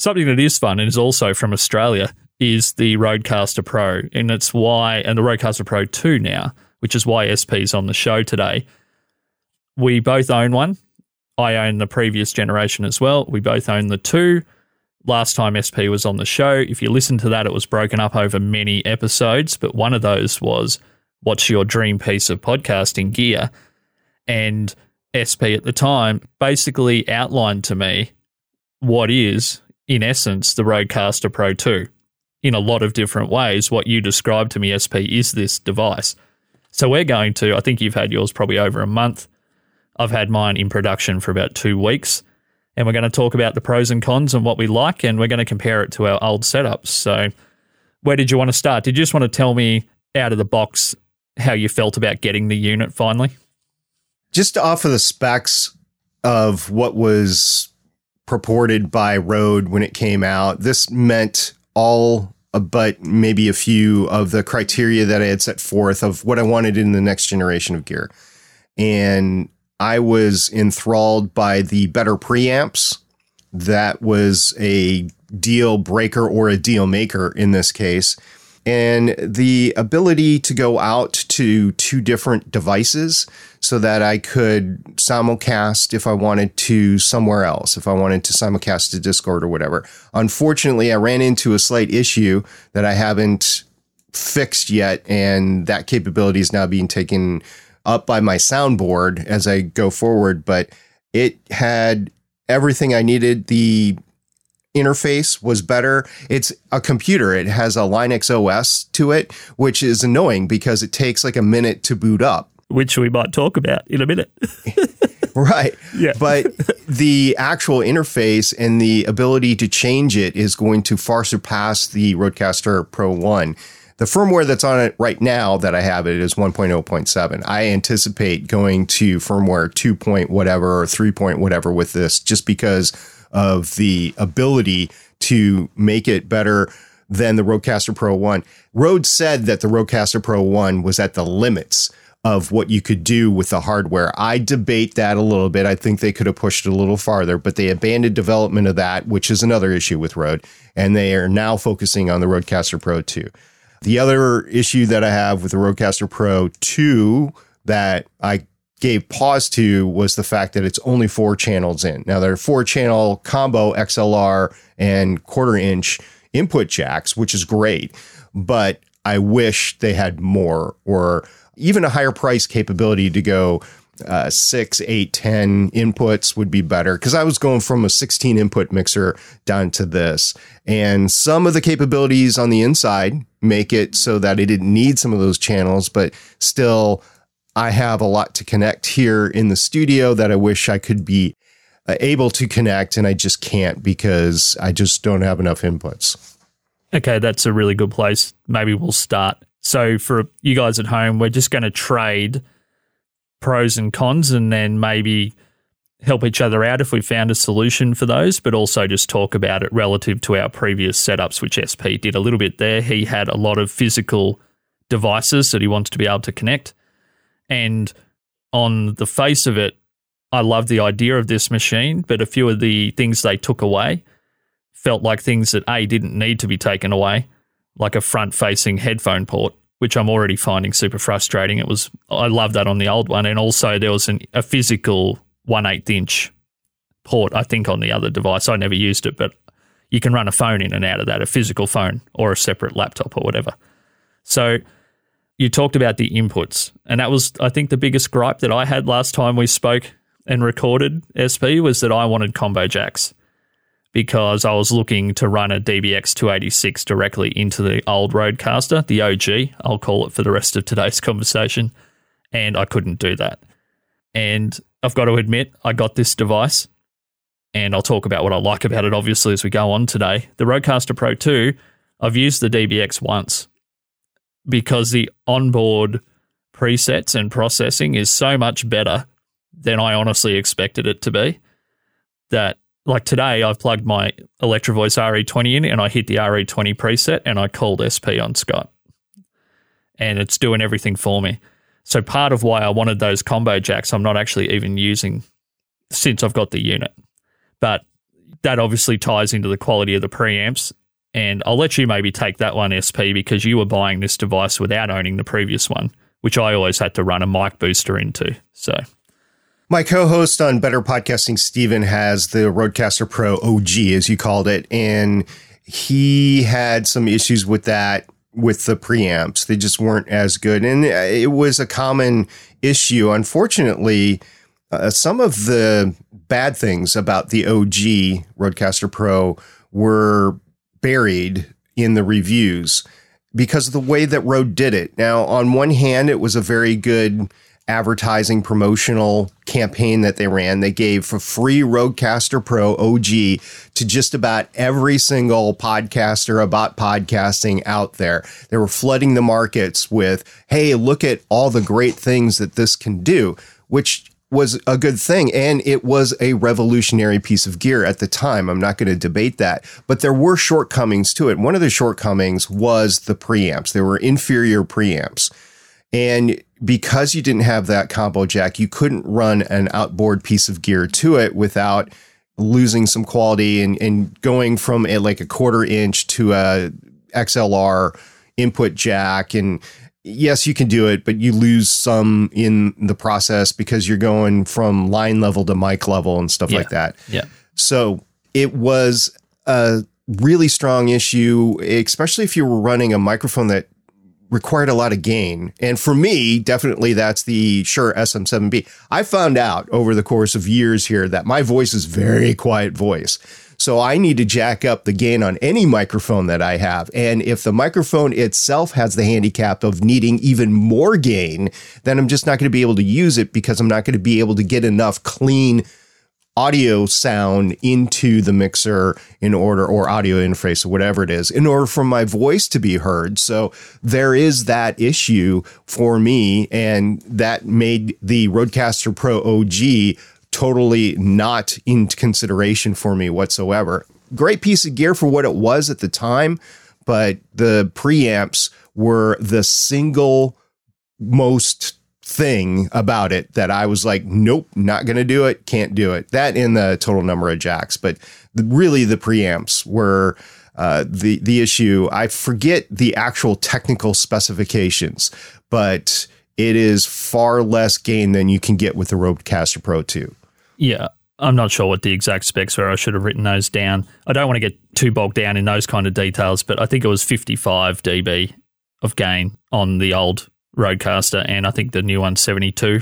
Something that is fun and is also from Australia is the Rodecaster Pro, and it's why, and the Rodecaster Pro 2 now, which is why SP is on the show today. We both own one. I own the previous generation as well. We both own the two. Last time SP was on the show, if you listen to that, it was broken up over many episodes, but one of those was What's Your Dream Piece of Podcasting Gear? And SP at the time basically outlined to me what is, in essence, the Rodecaster Pro 2 in a lot of different ways. What you described to me, SP, is this device. So we're going to, I think you've had yours probably over a month. I've had mine in production for about two weeks. And we're going to talk about the pros and cons and what we like, and we're going to compare it to our old setups. So, where did you want to start? Did you just want to tell me out of the box how you felt about getting the unit finally? Just off of the specs of what was purported by Rode when it came out, this meant all uh, but maybe a few of the criteria that I had set forth of what I wanted in the next generation of gear. And I was enthralled by the better preamps. That was a deal breaker or a deal maker in this case. And the ability to go out to two different devices so that I could simulcast if I wanted to somewhere else, if I wanted to simulcast to Discord or whatever. Unfortunately, I ran into a slight issue that I haven't fixed yet, and that capability is now being taken up by my soundboard as I go forward, but it had everything I needed. The interface was better. It's a computer. It has a Linux OS to it, which is annoying because it takes like a minute to boot up. Which we might talk about in a minute. right. Yeah. But the actual interface and the ability to change it is going to far surpass the Rodecaster Pro 1. The firmware that's on it right now that I have it is 1.0.7. I anticipate going to firmware 2. Point whatever or 3. Point whatever with this just because of the ability to make it better than the Rodecaster Pro 1. Rode said that the Rodecaster Pro 1 was at the limits of what you could do with the hardware. I debate that a little bit. I think they could have pushed it a little farther, but they abandoned development of that, which is another issue with Rode, and they are now focusing on the Rodecaster Pro 2. The other issue that I have with the Rodecaster Pro 2 that I gave pause to was the fact that it's only four channels in. Now, there are four channel combo XLR and quarter inch input jacks, which is great, but I wish they had more or even a higher price capability to go uh, six, eight, 10 inputs would be better because I was going from a 16 input mixer down to this. And some of the capabilities on the inside make it so that it didn't need some of those channels, but still, I have a lot to connect here in the studio that I wish I could be uh, able to connect, and I just can't because I just don't have enough inputs. Okay, that's a really good place. Maybe we'll start. So, for you guys at home, we're just going to trade pros and cons and then maybe help each other out if we found a solution for those, but also just talk about it relative to our previous setups, which SP did a little bit there. He had a lot of physical devices that he wanted to be able to connect. And on the face of it, I love the idea of this machine, but a few of the things they took away felt like things that A didn't need to be taken away, like a front facing headphone port which I'm already finding super frustrating. It was I love that on the old one, and also there was an, a physical one eighth inch port. I think on the other device, I never used it, but you can run a phone in and out of that, a physical phone or a separate laptop or whatever. So you talked about the inputs, and that was I think the biggest gripe that I had last time we spoke and recorded SP was that I wanted combo jacks because I was looking to run a DBX 286 directly into the old Rodecaster, the OG, I'll call it for the rest of today's conversation, and I couldn't do that. And I've got to admit, I got this device, and I'll talk about what I like about it obviously as we go on today. The Rodecaster Pro 2, I've used the DBX once because the onboard presets and processing is so much better than I honestly expected it to be that like today, I've plugged my Electrovoice RE20 in and I hit the RE20 preset and I called SP on Scott. And it's doing everything for me. So part of why I wanted those combo jacks, I'm not actually even using since I've got the unit. But that obviously ties into the quality of the preamps. And I'll let you maybe take that one, SP, because you were buying this device without owning the previous one, which I always had to run a mic booster into. So My co host on Better Podcasting, Steven, has the Rodecaster Pro OG, as you called it, and he had some issues with that with the preamps. They just weren't as good. And it was a common issue. Unfortunately, uh, some of the bad things about the OG Rodecaster Pro were buried in the reviews because of the way that Rode did it. Now, on one hand, it was a very good advertising promotional campaign that they ran. They gave a free Rodecaster Pro OG to just about every single podcaster about podcasting out there. They were flooding the markets with, hey, look at all the great things that this can do, which was a good thing. And it was a revolutionary piece of gear at the time. I'm not going to debate that, but there were shortcomings to it. One of the shortcomings was the preamps. There were inferior preamps. And because you didn't have that combo jack, you couldn't run an outboard piece of gear to it without losing some quality and, and going from a, like a quarter inch to a XLR input jack. And yes, you can do it, but you lose some in the process because you're going from line level to mic level and stuff Yeah. like that. yeah, So it was a really strong issue, especially if you were running a microphone that required a lot of gain. And for me, definitely that's the Shure SM7B. I found out over the course of years here that my voice is very quiet voice. So I need to jack up the gain on any microphone that I have. And if the microphone itself has the handicap of needing even more gain, then I'm just not going to be able to use it because I'm not going to be able to get enough clean audio sound into the mixer in order or audio interface or whatever it is in order for my voice to be heard so there is that issue for me and that made the rodecaster pro og totally not in consideration for me whatsoever great piece of gear for what it was at the time but the preamps were the single most thing about it that I was like, nope, not going to do it, can't do it. That in the total number of jacks, but really the preamps were uh, the the issue. I forget the actual technical specifications, but it is far less gain than you can get with the Rodecaster Pro 2. Yeah. I'm not sure what the exact specs were. I should have written those down. I don't want to get too bogged down in those kind of details, but I think it was 55 dB of gain on the old Rodecaster, and I think the new one's 72.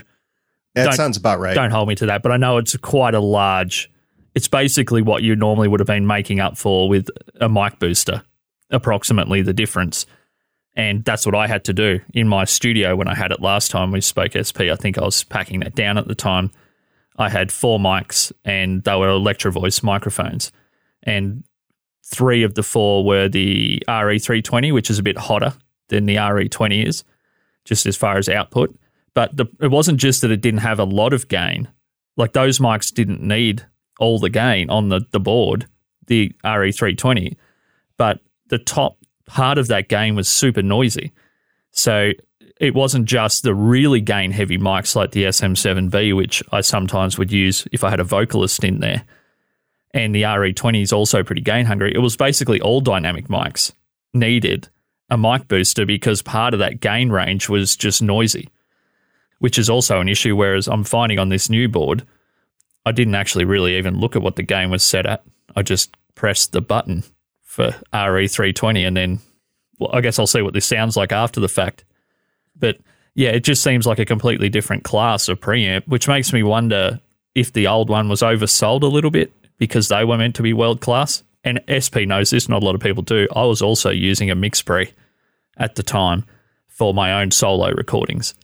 That Don't- sounds about right. Don't hold me to that, but I know it's quite a large. It's basically what you normally would have been making up for with a mic booster, approximately the difference. And that's what I had to do in my studio when I had it last time we spoke SP. I think I was packing that down at the time. I had four mics and they were Electro Voice microphones. And three of the four were the RE320, which is a bit hotter than the RE20 is, just as far as output. But the, it wasn't just that it didn't have a lot of gain. Like those mics didn't need all the gain on the, the board, the RE320, but the top part of that gain was super noisy. So it wasn't just the really gain heavy mics like the SM7B, which I sometimes would use if I had a vocalist in there. And the RE20 is also pretty gain hungry. It was basically all dynamic mics needed a mic booster because part of that gain range was just noisy, which is also an issue. Whereas I'm finding on this new board, I didn't actually really even look at what the gain was set at. I just pressed the button for RE320 and then well, I guess I'll see what this sounds like after the fact. But yeah, it just seems like a completely different class of preamp, which makes me wonder if the old one was oversold a little bit because they were meant to be world class. And SP knows this, not a lot of people do. I was also using a MixPre at the time for my own solo recordings.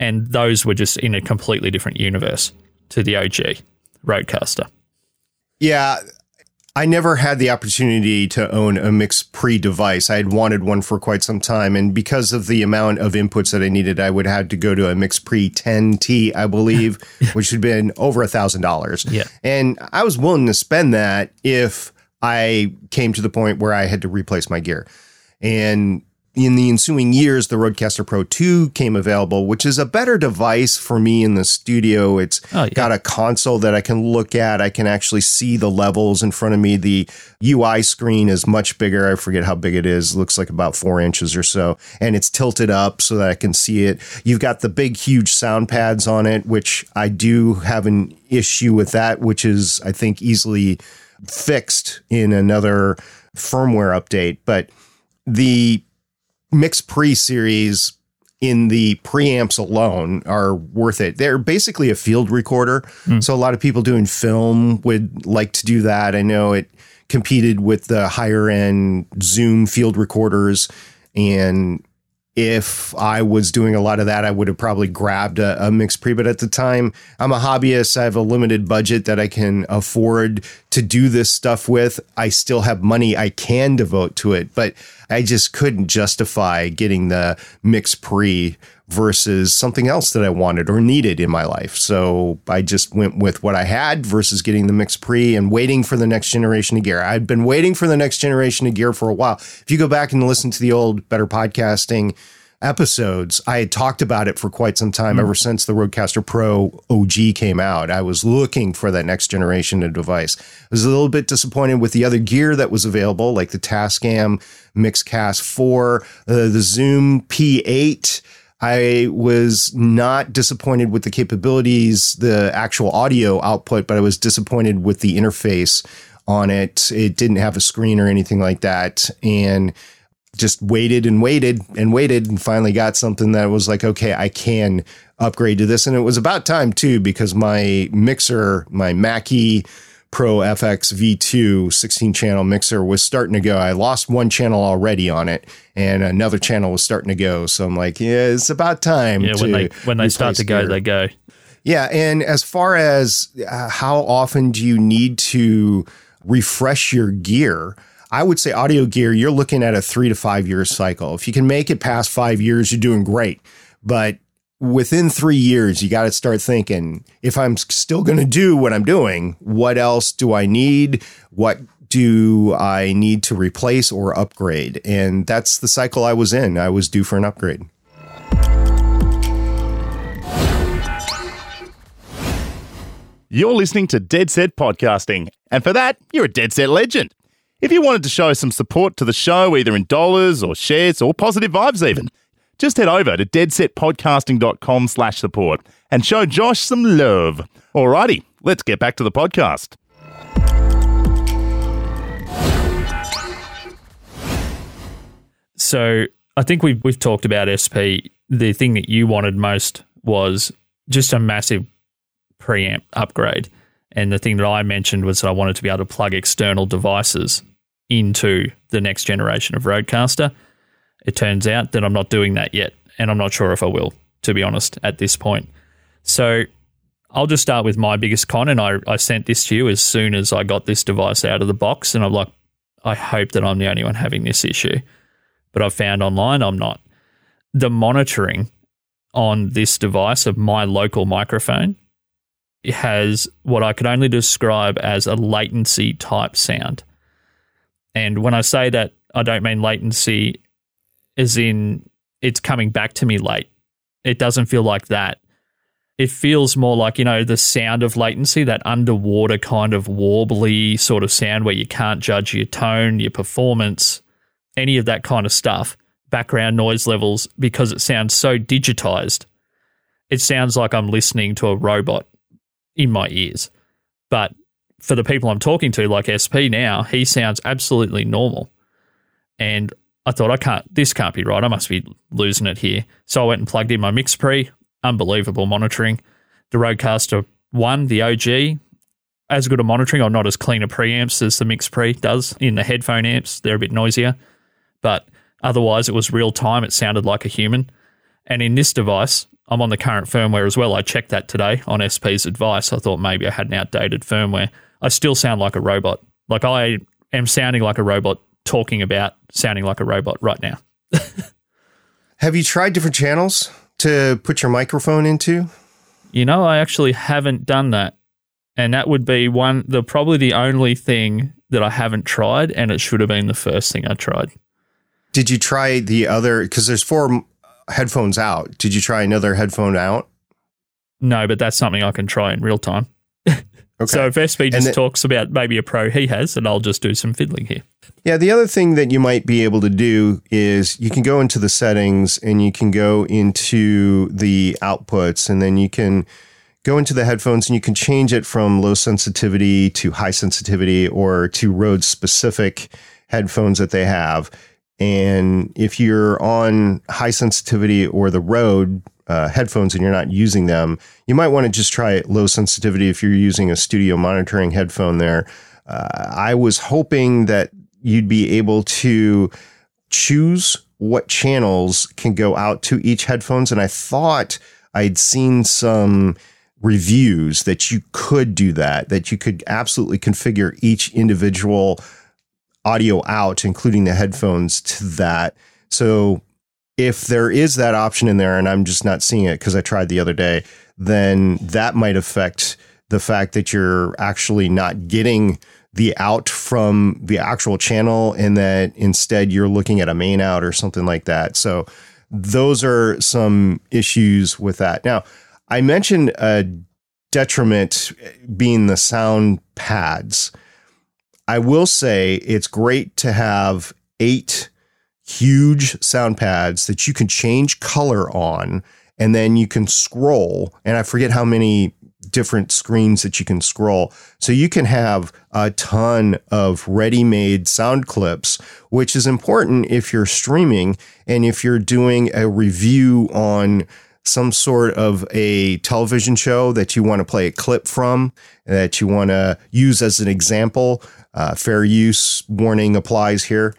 And those were just in a completely different universe to the OG Rodecaster. Yeah, I never had the opportunity to own a MixPre device. I had wanted one for quite some time. And because of the amount of inputs that I needed, I would have to go to a MixPre 10T, I believe, which had been over a thousand dollars. Yeah. And I was willing to spend that if I came to the point where I had to replace my gear. And in the ensuing years, the Rodecaster Pro 2 came available, which is a better device for me in the studio. It's oh, yeah. got a console that I can look at. I can actually see the levels in front of me. The UI screen is much bigger. I forget how big it is. It looks like about four inches or so. And it's tilted up so that I can see it. You've got the big, huge sound pads on it, which I do have an issue with that, which is, I think, easily fixed in another firmware update. But the MixPre series in the preamps alone are worth it. They're basically a field recorder. Mm. So a lot of people doing film would like to do that. I know it competed with the higher end Zoom field recorders and if I was doing a lot of that, I would have probably grabbed a, a MixPre. But at the time, I'm a hobbyist. I have a limited budget that I can afford to do this stuff with. I still have money I can devote to it, but I just couldn't justify getting the MixPre versus something else that I wanted or needed in my life. So I just went with what I had versus getting the MixPre and waiting for the next generation of gear. I'd been waiting for the next generation of gear for a while. If you go back and listen to the old Better Podcasting episodes, I had talked about it for quite some time, mm. ever since the Rodecaster Pro OG came out. I was looking for that next generation of device. I was a little bit disappointed with the other gear that was available, like the Tascam Mixcast 4, uh, the Zoom P8. I was not disappointed with the capabilities, the actual audio output, but I was disappointed with the interface on it. It didn't have a screen or anything like that. And just waited and waited and waited and finally got something that was like, okay, I can upgrade to this. And it was about time too, because my mixer, my Mackie Pro FX V2 16 channel mixer was starting to go. I lost one channel already on it and another channel was starting to go. So I'm like, yeah, it's about time. Yeah, when they when they start to go, they go. Yeah, and as far as uh, how often do you need to refresh your gear? I would say audio gear, you're looking at a three to five year cycle. If you can make it past five years, you're doing great. But within three years, you got to start thinking if I'm still going to do what I'm doing, what else do I need? What do I need to replace or upgrade? And that's the cycle I was in. I was due for an upgrade. You're listening to Dead Set Podcasting. And for that, you're a Dead Set legend. If you wanted to show some support to the show, either in dollars or shares or positive vibes even, just head over to deadsetpodcasting.com slash support and show Josh some love. Alrighty, let's get back to the podcast. So I think we've, we've talked about SP. The thing that you wanted most was just a massive preamp upgrade. And the thing that I mentioned was that I wanted to be able to plug external devices into the next generation of Rodecaster. It turns out that I'm not doing that yet, and I'm not sure if I will, to be honest, at this point. So I'll just start with my biggest con, and I, I sent this to you as soon as I got this device out of the box, and I'm like, I hope that I'm the only one having this issue. But I've found online I'm not. The monitoring on this device of my local microphone has what I could only describe as a latency type sound. And when I say that, I don't mean latency as in it's coming back to me late. It doesn't feel like that. It feels more like, you know, the sound of latency, that underwater kind of warbly sort of sound where you can't judge your tone, your performance, any of that kind of stuff, background noise levels, because it sounds so digitized. It sounds like I'm listening to a robot in my ears. But for the people I'm talking to, like SP now, he sounds absolutely normal. And I thought, I can't, this can't be right. I must be losing it here. So I went and plugged in my MixPre, unbelievable monitoring. The Rodecaster 1, the OG, as good a monitoring or not as clean a preamps as the MixPre does in the headphone amps. They're a bit noisier. But otherwise, it was real time. It sounded like a human. And in this device, I'm on the current firmware as well. I checked that today on SP's advice. I thought maybe I had an outdated firmware. I still sound like a robot. Like I am sounding like a robot talking about sounding like a robot right now. Have you tried different channels to put your microphone into? You know, I actually haven't done that. And that would be one the probably the only thing that I haven't tried and it should have been the first thing I tried. Did you try the other? Because there's four um, headphones out. Did you try another headphone out? No, but that's something I can try in real time. Okay. So if just talks about maybe a pro he has, and I'll just do some fiddling here. Yeah, the other thing that you might be able to do is you can go into the settings and you can go into the outputs, and then you can go into the headphones and you can change it from low sensitivity to high sensitivity or to Rode specific headphones that they have. And if you're on high sensitivity or the Rode uh, headphones and you're not using them, you might want to just try low sensitivity if you're using a studio monitoring headphone there. Uh, I was hoping that you'd be able to choose what channels can go out to each headphones. And I thought I'd seen some reviews that you could do that, that you could absolutely configure each individual audio out, including the headphones to that. So if there is that option in there and I'm just not seeing it because I tried the other day, then that might affect the fact that you're actually not getting the out from the actual channel and that instead you're looking at a main out or something like that. So those are some issues with that. Now, I mentioned a detriment eh, being the sound pads. I will say it's great to have eight huge sound pads that you can change color on and then you can scroll and i forget how many different screens that you can scroll. So you can have a ton of ready-made sound clips which is important if you're streaming and if you're doing a review on some sort of a television show that you want to play a clip from that you want to use as an example. Uh, fair use warning applies here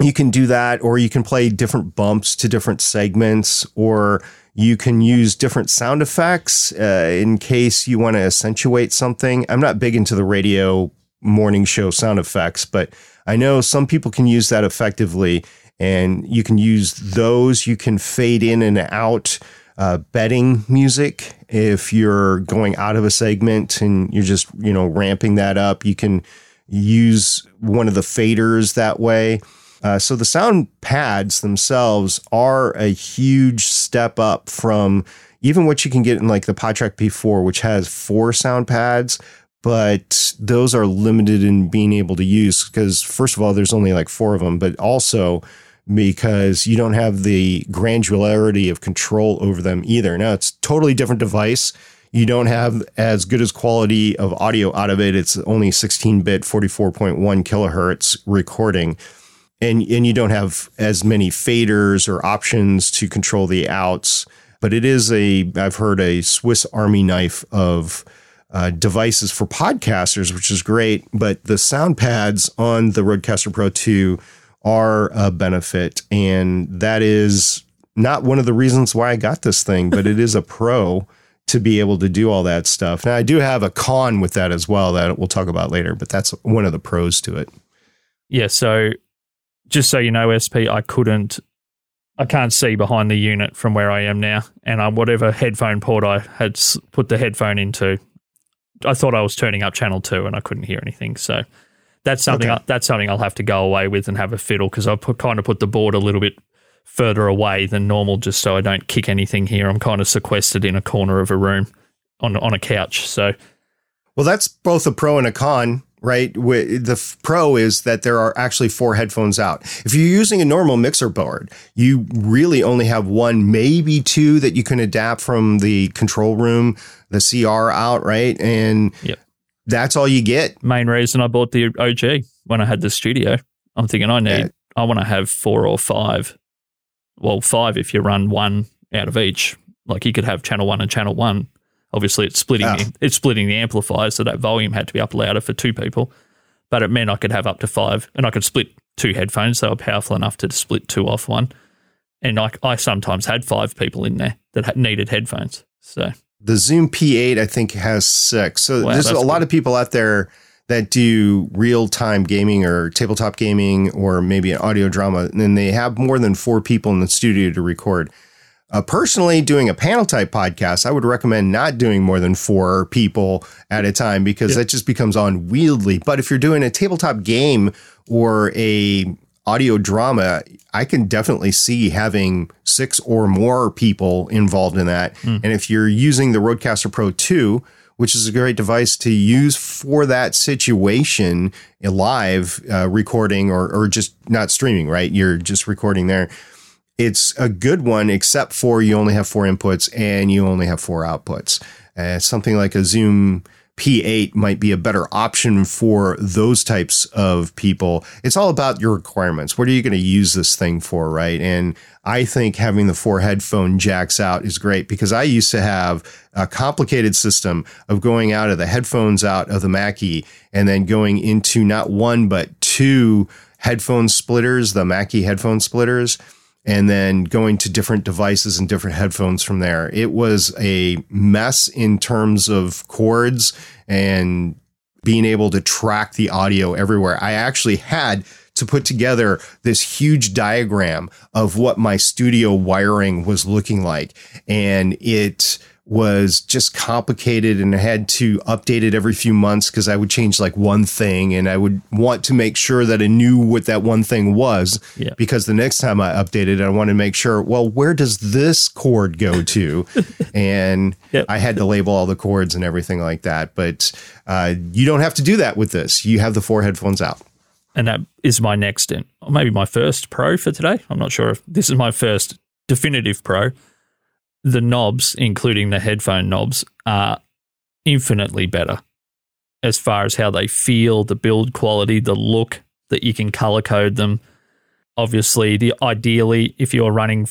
you can do that, or you can play different bumps to different segments, or you can use different sound effects uh, in case you want to accentuate something. I'm not big into the radio morning show sound effects, but I know some people can use that effectively, and you can use those. You can fade in and out uh, betting music if you're going out of a segment and you're just you know ramping that up. You can use one of the faders that way. Uh, so the sound pads themselves are a huge step up from even what you can get in like the PodTrak P4, which has four sound pads, but those are limited in being able to use because first of all, there's only like four of them, but also because you don't have the granularity of control over them either. Now it's totally different device. You don't have as good as quality of audio out of it. It's only 16 bit, 44.1 kilohertz recording and and you don't have as many faders or options to control the outs. But it is a I've heard a Swiss Army knife of uh, devices for podcasters, which is great. But the sound pads on the Rodecaster Pro 2 are a benefit, and that is not one of the reasons why I got this thing, but it is a pro to be able to do all that stuff. Now I do have a con with that as well that we'll talk about later, but that's one of the pros to it. Yeah, so just so you know, SP, I couldn't, I can't see behind the unit from where I am now, and um, whatever headphone port I had put the headphone into, I thought I was turning up channel two, and I couldn't hear anything. So that's something. Okay. I, that's something I'll have to go away with and have a fiddle because I put kind of put the board a little bit further away than normal, just so I don't kick anything here. I'm kind of sequestered in a corner of a room on on a couch. So, well, that's both a pro and a con right? The pro is that there are actually four headphones out. If you're using a normal mixer board, you really only have one, maybe two that you can adapt from the control room, the CR out, right? And yep. that's all you get. Main reason I bought the OG when I had the studio. I'm thinking I need, yeah. I want to have four or five. Well, five if you run one out of each. Like you could have channel one and channel one Obviously, it's splitting oh. the, it's splitting the amplifier, so that volume had to be up louder for two people. But it meant I could have up to five, and I could split two headphones. They were powerful enough to split two off one. And I, I sometimes had five people in there that needed headphones. So the Zoom P8, I think, has six. So wow, there's a lot of people out there that do real time gaming or tabletop gaming or maybe an audio drama, and they have more than four people in the studio to record. Uh, personally, doing a panel type podcast, I would recommend not doing more than four people at a time because that just becomes unwieldy. But if you're doing a tabletop game or a audio drama, I can definitely see having six or more people involved in that. And if you're using the Rodecaster Pro 2, which is a great device to use for that situation, a live uh, recording or, or just not streaming, right? You're just recording there. It's a good one, except for you only have four inputs and you only have four outputs. Uh, something like a Zoom P8 might be a better option for those types of people. It's all about your requirements. What are you going to use this thing for, right? And I think having the four headphone jacks out is great because I used to have a complicated system of going out of the headphones out of the Mackie and then going into not one but two headphone splitters, the Mackie headphone splitters and then going to different devices and different headphones from there. It was a mess in terms of cords and being able to track the audio everywhere. I actually had to put together this huge diagram of what my studio wiring was looking like. And it was just complicated and I had to update it every few months because I would change like one thing and I would want to make sure that I knew what that one thing was Yeah. because the next time I updated, I wanted to make sure, well, where does this cord go to? and Yep. I had to label all the cords and everything like that. But uh, you don't have to do that with this. You have the four headphones out. and that is my next and maybe my first pro for today. I'm not sure if this is my first definitive pro. The knobs, including the headphone knobs, are infinitely better as far as how they feel, the build quality, the look that you can color code them. Obviously, the ideally, if you're running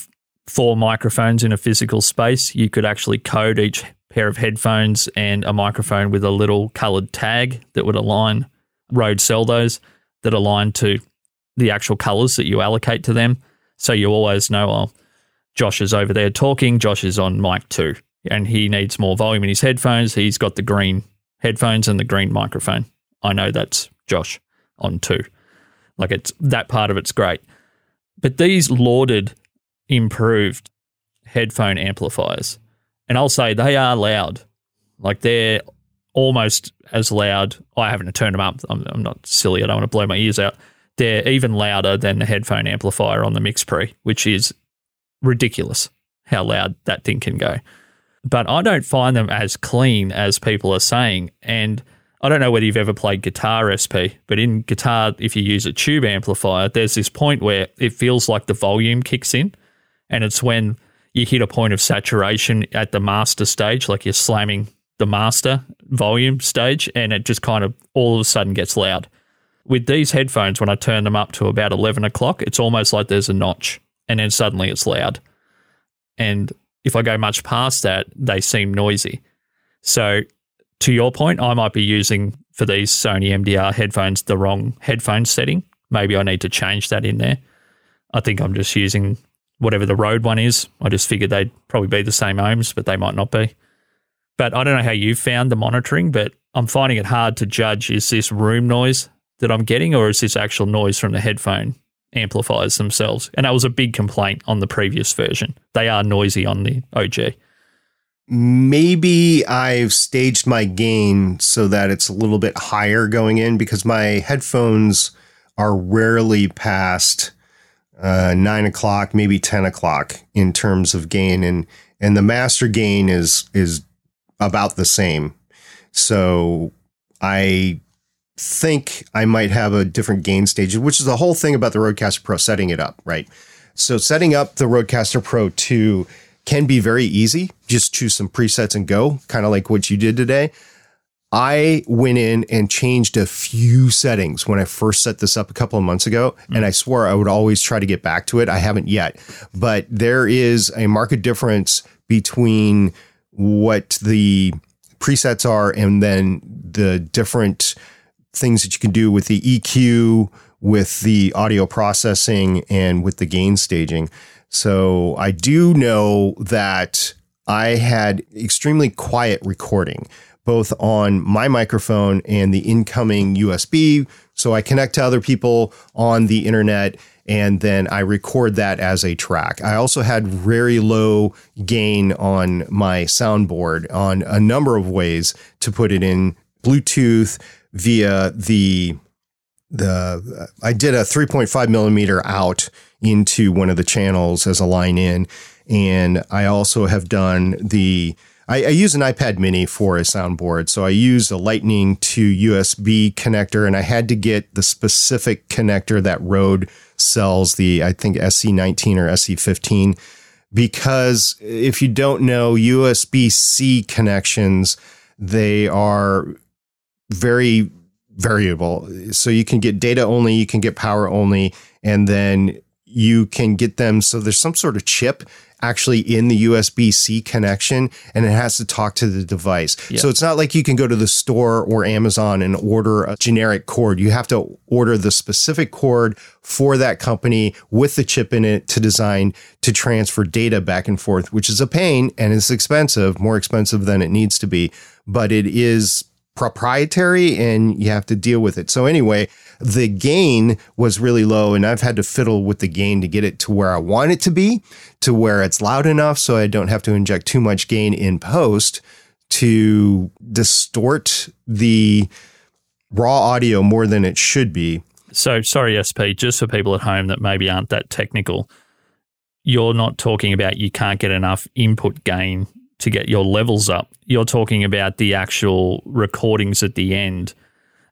four microphones in a physical space, you could actually code each pair of headphones and a microphone with a little colored tag that would align. Rode sell those that align to the actual colors that you allocate to them. So you always know, oh, Josh is over there talking. Josh is on mic two and he needs more volume in his headphones. He's got the green headphones and the green microphone. I know that's Josh on two. Like it's that part of it's great. But these lauded, improved headphone amplifiers, and I'll say they are loud. Like they're almost as loud. Oh, I haven't turned them up. I'm, I'm not silly. I don't want to blow my ears out. They're even louder than the headphone amplifier on the MixPre, which is ridiculous how loud that thing can go. But I don't find them as clean as people are saying. And I don't know whether you've ever played Guitar SP, but in guitar, if you use a tube amplifier, there's this point where it feels like the volume kicks in. And it's when you hit a point of saturation at the master stage, like you're slamming the master volume stage, and it just kind of all of a sudden gets loud. With these headphones, when I turn them up to about 11 o'clock, it's almost like there's a notch, and then suddenly it's loud. And if I go much past that, they seem noisy. So, to your point, I might be using for these Sony MDR headphones the wrong headphone setting. Maybe I need to change that in there. I think I'm just using whatever the Rode one is. I just figured they'd probably be the same ohms, but they might not be. But I don't know how you found the monitoring, but I'm finding it hard to judge is this room noise that I'm getting or is this actual noise from the headphone amplifiers themselves? And that was a big complaint on the previous version. They are noisy on the OG. Maybe I've staged my gain so that it's a little bit higher going in because my headphones are rarely past uh, nine o'clock, maybe ten o'clock in terms of gain, and and the master gain is is about the same. So I think I might have a different gain stage, which is the whole thing about the Rodecaster Pro setting it up, right? So setting up the Rodecaster Pro 2 can be very easy. Just choose some presets and go, kind of like what you did today. I went in and changed a few settings when I first set this up a couple of months ago, and I swore I would always try to get back to it. I haven't yet, but there is a market difference between what the presets are and then the different things that you can do with the EQ, with the audio processing, and with the gain staging. So I do know that I had extremely quiet recording, both on my microphone and the incoming USB. So I connect to other people on the internet and then I record that as a track. I also had very low gain on my soundboard on a number of ways to put it in Bluetooth via the the I did a 3.5 millimeter out into one of the channels as a line in, and I also have done the. I, I use an iPad Mini for a soundboard, so I use a Lightning to USB connector, and I had to get the specific connector that Rode sells, the I think SC19 or SC15, because if you don't know USB C connections, they are very variable. So you can get data only, you can get power only, and then you can get them. So there's some sort of chip actually in the USB C connection and it has to talk to the device. Yeah. So it's not like you can go to the store or Amazon and order a generic cord. You have to order the specific cord for that company with the chip in it to design to transfer data back and forth, which is a pain and it's expensive, more expensive than it needs to be, but it is proprietary and you have to deal with it. So anyway, the gain was really low and I've had to fiddle with the gain to get it to where I want it to be, to where it's loud enough so I don't have to inject too much gain in post to distort the raw audio more than it should be. So sorry SP, just for people at home that maybe aren't that technical, you're not talking about you can't get enough input gain to get your levels up. You're talking about the actual recordings at the end.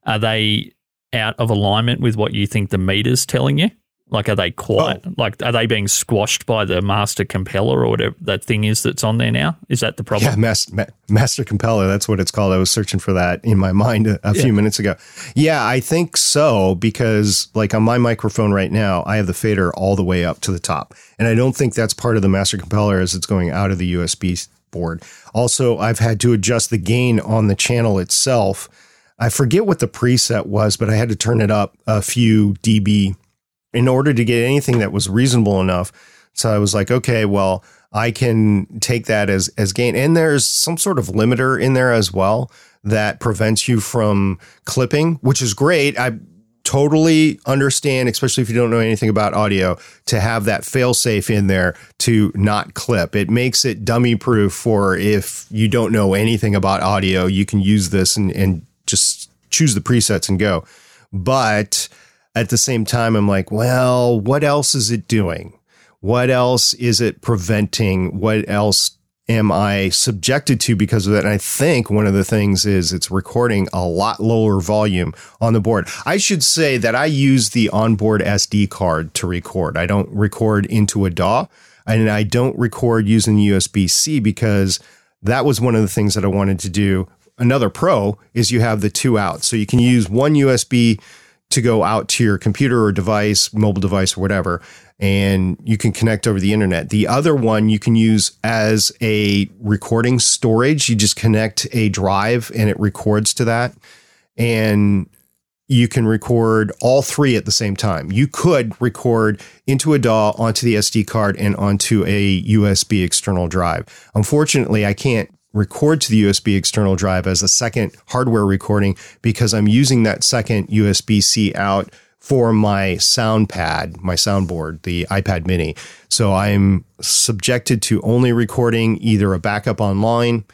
Are they out of alignment with what you think the meter's telling you? Like, are they quiet? Oh. Like, are they being squashed by the master compellor or whatever that thing is that's on there now? Is that the problem? Yeah, master, ma- master compellor. That's what it's called. I was searching for that in my mind a, a yeah. few minutes ago. Yeah, I think so because, like, on my microphone right now, I have the fader all the way up to the top, and I don't think that's part of the master compellor as it's going out of the USB board. Also, I've had to adjust the gain on the channel itself. I forget what the preset was, but I had to turn it up a few dB in order to get anything that was reasonable enough. So I was like, okay, well, I can take that as as gain. And there's some sort of limiter in there as well that prevents you from clipping, which is great. I totally understand, especially if you don't know anything about audio, to have that failsafe in there to not clip. It makes it dummy proof for if you don't know anything about audio, you can use this and, and just choose the presets and go. But at the same time, I'm like, well, what else is it doing? What else is it preventing? What else am I subjected to because of that? And I think one of the things is it's recording a lot lower volume on the board. I should say that I use the onboard SD card to record. I don't record into a DAW and I don't record using USB C because that was one of the things that I wanted to do. Another pro is you have the two out. So you can use one USB to go out to your computer or device, mobile device or whatever and you can connect over the internet. The other one you can use as a recording storage. You just connect a drive and it records to that. And you can record all three at the same time. You could record into a DAW onto the SD card and onto a USB external drive. Unfortunately, I can't record to the USB external drive as a second hardware recording because I'm using that second USB C out for my sound pad, my soundboard, the iPad mini. So I'm subjected to only recording either a backup online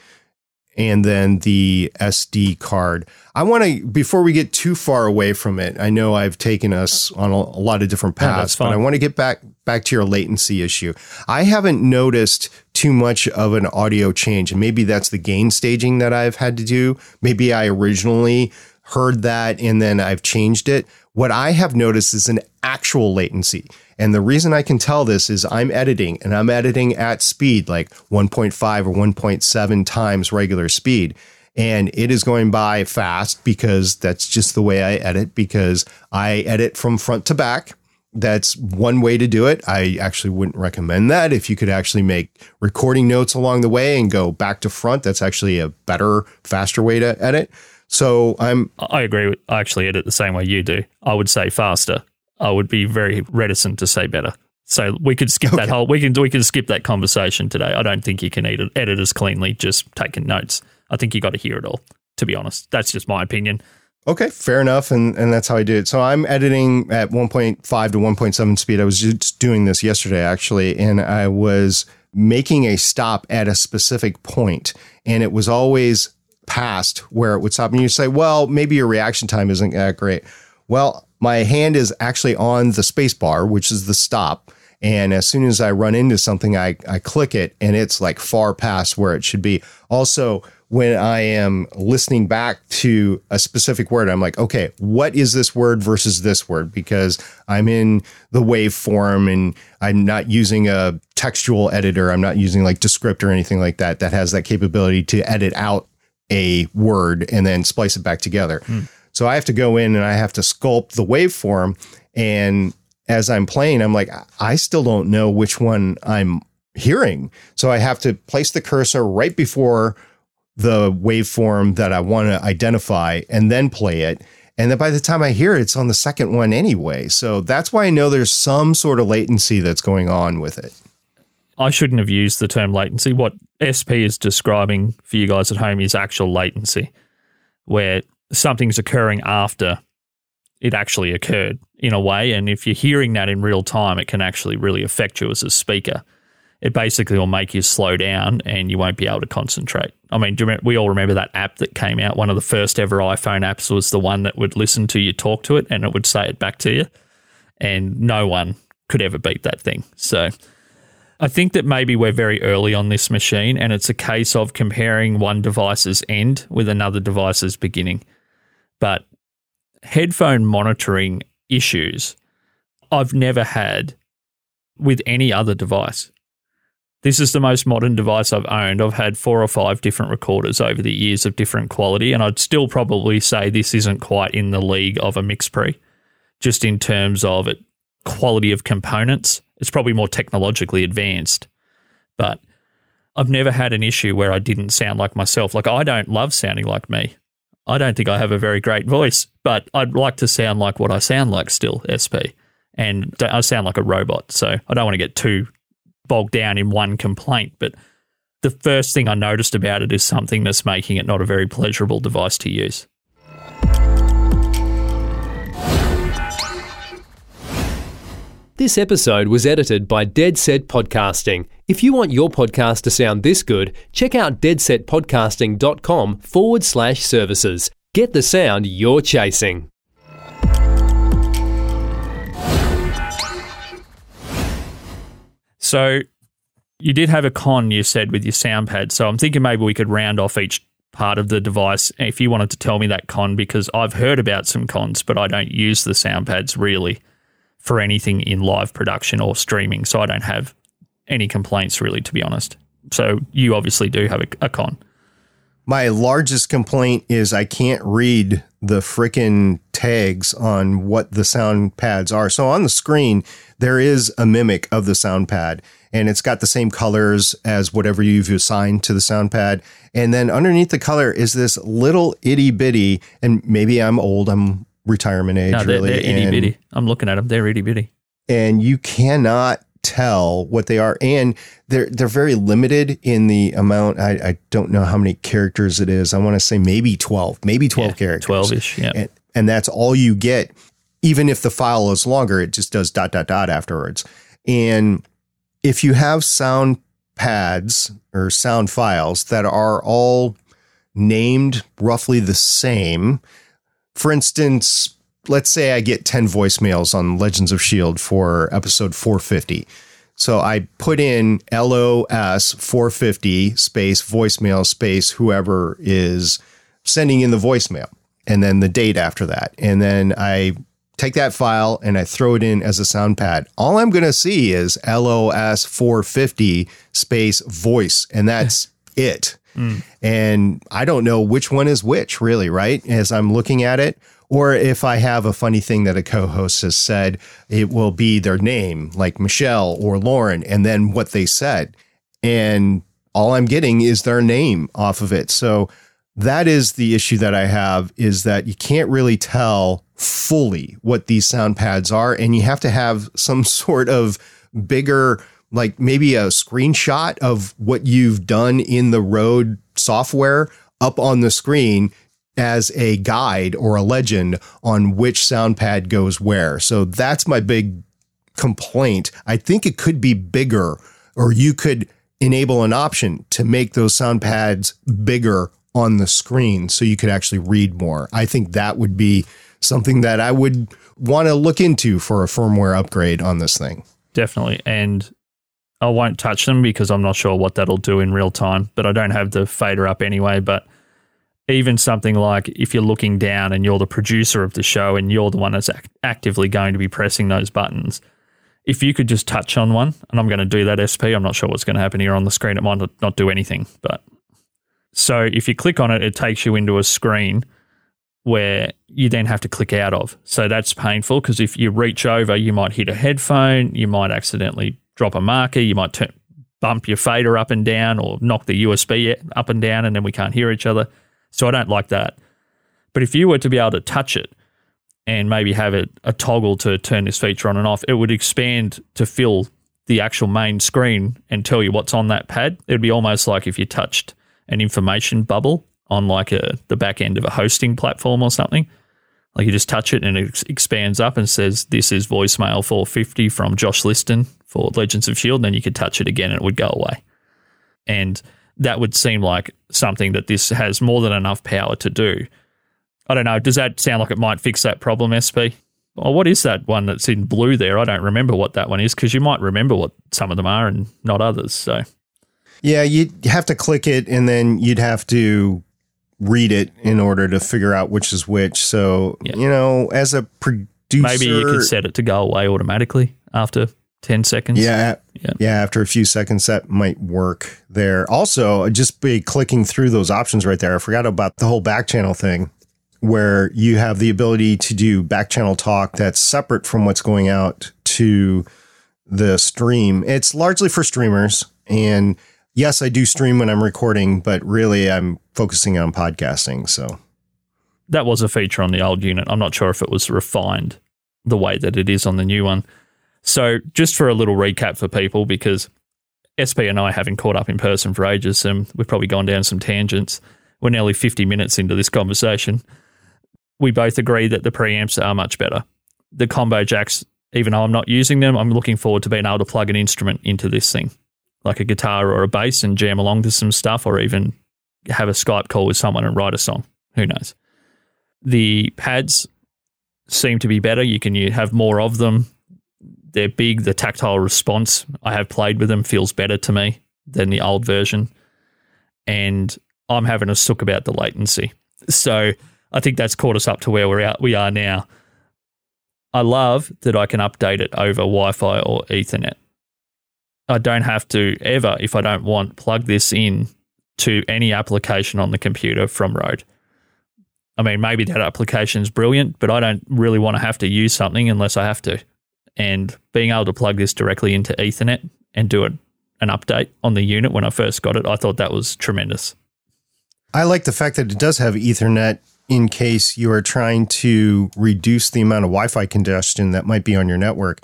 and then the SD card. I want to, before we get too far away from it, I know I've taken us on a, a lot of different paths, yeah, but I want to get back back to your latency issue. I haven't noticed too much of an audio change, and maybe that's the gain staging that I've had to do. Maybe I originally heard that and then I've changed it. What I have noticed is an actual latency. And the reason I can tell this is I'm editing and I'm editing at speed, like 1.5 or 1.7 times regular speed. And it is going by fast because that's just the way I edit, because I edit from front to back. That's one way to do it. I actually wouldn't recommend that. If you could actually make recording notes along the way and go back to front, that's actually a better, faster way to edit. So I'm. I agree. I actually edit the same way you do. I would say faster. I would be very reticent to say better. So we could skip okay. that whole. We can we can skip that conversation today. I don't think you can edit, edit as cleanly just taking notes. I think you got to hear it all. To be honest, that's just my opinion. Okay, fair enough, and and that's how I do it. So I'm editing at 1.5 to 1.7 speed. I was just doing this yesterday actually, and I was making a stop at a specific point, and it was always past where it would stop. And you say, well, maybe your reaction time isn't that great. Well, my hand is actually on the space bar, which is the stop. And as soon as I run into something, I, I click it and it's like far past where it should be. Also, when I am listening back to a specific word, I'm like, okay, what is this word versus this word? Because I'm in the waveform and I'm not using a textual editor. I'm not using like Descript or anything like that that has that capability to edit out a word and then splice it back together. Hmm. So I have to go in and I have to sculpt the waveform. And as I'm playing, I'm like, I still don't know which one I'm hearing. So I have to place the cursor right before the waveform that I want to identify and then play it. And then by the time I hear it, it's on the second one anyway. So that's why I know there's some sort of latency that's going on with it. I shouldn't have used the term latency. What SP is describing for you guys at home is actual latency, where something's occurring after it actually occurred in a way. And if you're hearing that in real time, it can actually really affect you as a speaker it basically will make you slow down and you won't be able to concentrate. I mean, we all remember that app that came out. One of the first ever iPhone apps was the one that would listen to you talk to it and it would say it back to you. And no one could ever beat that thing. So I think that maybe we're very early on this machine and it's a case of comparing one device's end with another device's beginning. But headphone monitoring issues, I've never had with any other device. This is the most modern device I've owned. I've had four or five different recorders over the years of different quality, and I'd still probably say this isn't quite in the league of a MixPre, just in terms of it, quality of components. It's probably more technologically advanced, but I've never had an issue where I didn't sound like myself. Like, I don't love sounding like me. I don't think I have a very great voice, but I'd like to sound like what I sound like still, SP. And I sound like a robot, so I don't want to get too bogged down in one complaint. But the first thing I noticed about it is something that's making it not a very pleasurable device to use. This episode was edited by Dead Set Podcasting. If you want your podcast to sound this good, check out deadsetpodcasting.com forward slash services. Get the sound you're chasing. So you did have a con, you said, with your sound pad. So I'm thinking maybe we could round off each part of the device if you wanted to tell me that con, because I've heard about some cons, but I don't use the sound pads really for anything in live production or streaming. So I don't have any complaints really, to be honest. So you obviously do have a, a con. My largest complaint is I can't read the freaking tags on what the sound pads are. So on the screen, there is a mimic of the sound pad and it's got the same colors as whatever you've assigned to the sound pad. And then underneath the color is this little itty bitty, and maybe I'm old, I'm retirement age. No, they're, really, they're itty bitty. I'm looking at them. They're itty bitty. And you cannot tell what they are and they're they're very limited in the amount. I, I don't know how many characters it is. I want to say maybe 12 maybe 12 yeah, characters. 12ish yeah. And, and that's all you get even if the file is longer it just does dot dot dot afterwards. And if you have sound pads or sound files that are all named roughly the same for instance let's say I get 10 voicemails on Legends of S.H.I.E.L.D. for episode 450. So I put in LOS 450 space voicemail space whoever is sending in the voicemail and then the date after that. And then I take that file and I throw it in as a sound pad. All I'm going to see is LOS 450 space voice and that's it. Mm. And I don't know which one is which really, right? As I'm looking at it or if I have a funny thing that a co host has said, it will be their name, like Michelle or Lauren, and then what they said. And all I'm getting is their name off of it. So that is the issue that I have is that you can't really tell fully what these sound pads are. And you have to have some sort of bigger, like maybe a screenshot of what you've done in the Rode software up on the screen as a guide or a legend on which sound pad goes where. So that's my big complaint. I think it could be bigger, or you could enable an option to make those sound pads bigger on the screen so you could actually read more. I think that would be something that I would want to look into for a firmware upgrade on this thing. Definitely. And I won't touch them because I'm not sure what that'll do in real time, but I don't have the fader up anyway. But even something like if you're looking down and you're the producer of the show and you're the one that's act- actively going to be pressing those buttons, if you could just touch on one, and I'm going to do that SP, I'm not sure what's going to happen here on the screen. It might not do anything, but so if you click on it, it takes you into a screen where you then have to click out of. So that's painful because if you reach over, you might hit a headphone, you might accidentally drop a marker, you might turn, bump your fader up and down or knock the USB up and down, and then we can't hear each other. So I don't like that. But if you were to be able to touch it and maybe have it a toggle to turn this feature on and off, it would expand to fill the actual main screen and tell you what's on that pad. It would be almost like if you touched an information bubble on like a the back end of a hosting platform or something. Like you just touch it and it expands up and says, This is voicemail 450 from Josh Cliston for Legends of S.H.I.E.L.D. And then you could touch it again and it would go away. And that would seem like something that this has more than enough power to do. I don't know. Does that sound like it might fix that problem, SP? Or what is that one that's in blue there? I don't remember what that one is because you might remember what some of them are and not others. So Yeah, you'd have to click it and then you'd have to read it in order to figure out which is which. So, Yeah. you know, as a producer, maybe you could set it to go away automatically after 10 seconds. Yeah, Yeah. yeah. After a few seconds, that might work there. Also, just be clicking through those options right there. I forgot about the whole back channel thing, where you have the ability to do back channel talk that's separate from what's going out to the stream. It's largely for streamers, and yes, I do stream when I'm recording, but really, I'm focusing on podcasting. So. that was a feature on the old unit. I'm not sure if it was refined the way that it is on the new one. So, just for a little recap for people, because SP and I haven't caught up in person for ages, and we've probably gone down some tangents. We're nearly 50 minutes into this conversation. We both agree that the preamps are much better. The combo jacks, even though I'm not using them, I'm looking forward to being able to plug an instrument into this thing, like a guitar or a bass, and jam along to some stuff, or even have a Skype call with someone and write a song. Who knows? The pads seem to be better. You can have more of them. They're big. The tactile response I have played with them feels better to me than the old version. And I'm having a sook about the latency. So I think that's caught us up to where we're out we are now. I love that I can update it over Wi-Fi or Ethernet. I don't have to ever, if I don't want, plug this in to any application on the computer from Rode. I mean, maybe that application is brilliant, but I don't really want to have to use something unless I have to. And being able to plug this directly into Ethernet and do an update on the unit when I first got it, I thought that was tremendous. I like the fact that it does have Ethernet in case you are trying to reduce the amount of Wi-Fi congestion that might be on your network.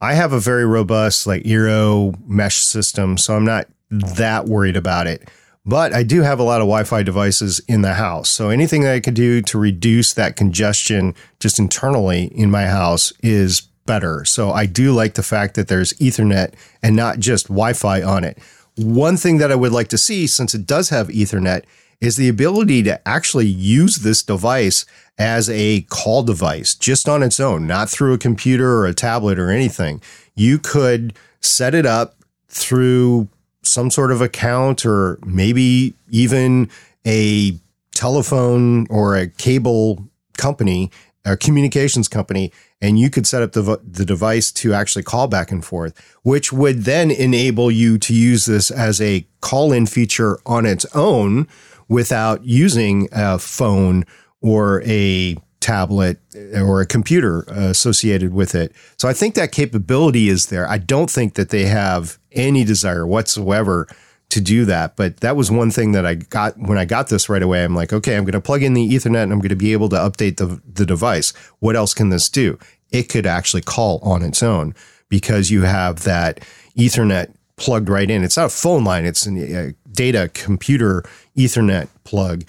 I have a very robust like Eero mesh system, so I'm not that worried about it. But I do have a lot of Wi-Fi devices in the house. So anything that I could do to reduce that congestion just internally in my house is better. So I do like the fact that there's Ethernet and not just Wi-Fi on it. One thing that I would like to see, since it does have Ethernet, is the ability to actually use this device as a call device just on its own, not through a computer or a tablet or anything. You could set it up through some sort of account or maybe even a telephone or a cable company, a communications company, and you could set up the, the device to actually call back and forth, which would then enable you to use this as a call in feature on its own without using a phone or a tablet eh, or a computer associated with it. So I think that capability is there. I don't think that they have any desire whatsoever to do that. But that was one thing that I got when I got this right away. I'm like, okay, I'm going to plug in the Ethernet and I'm going to be able to update the, the device. What else can this do? It could actually call on its own because you have that Ethernet plugged right in. It's not a phone line, it's a data computer Ethernet plug,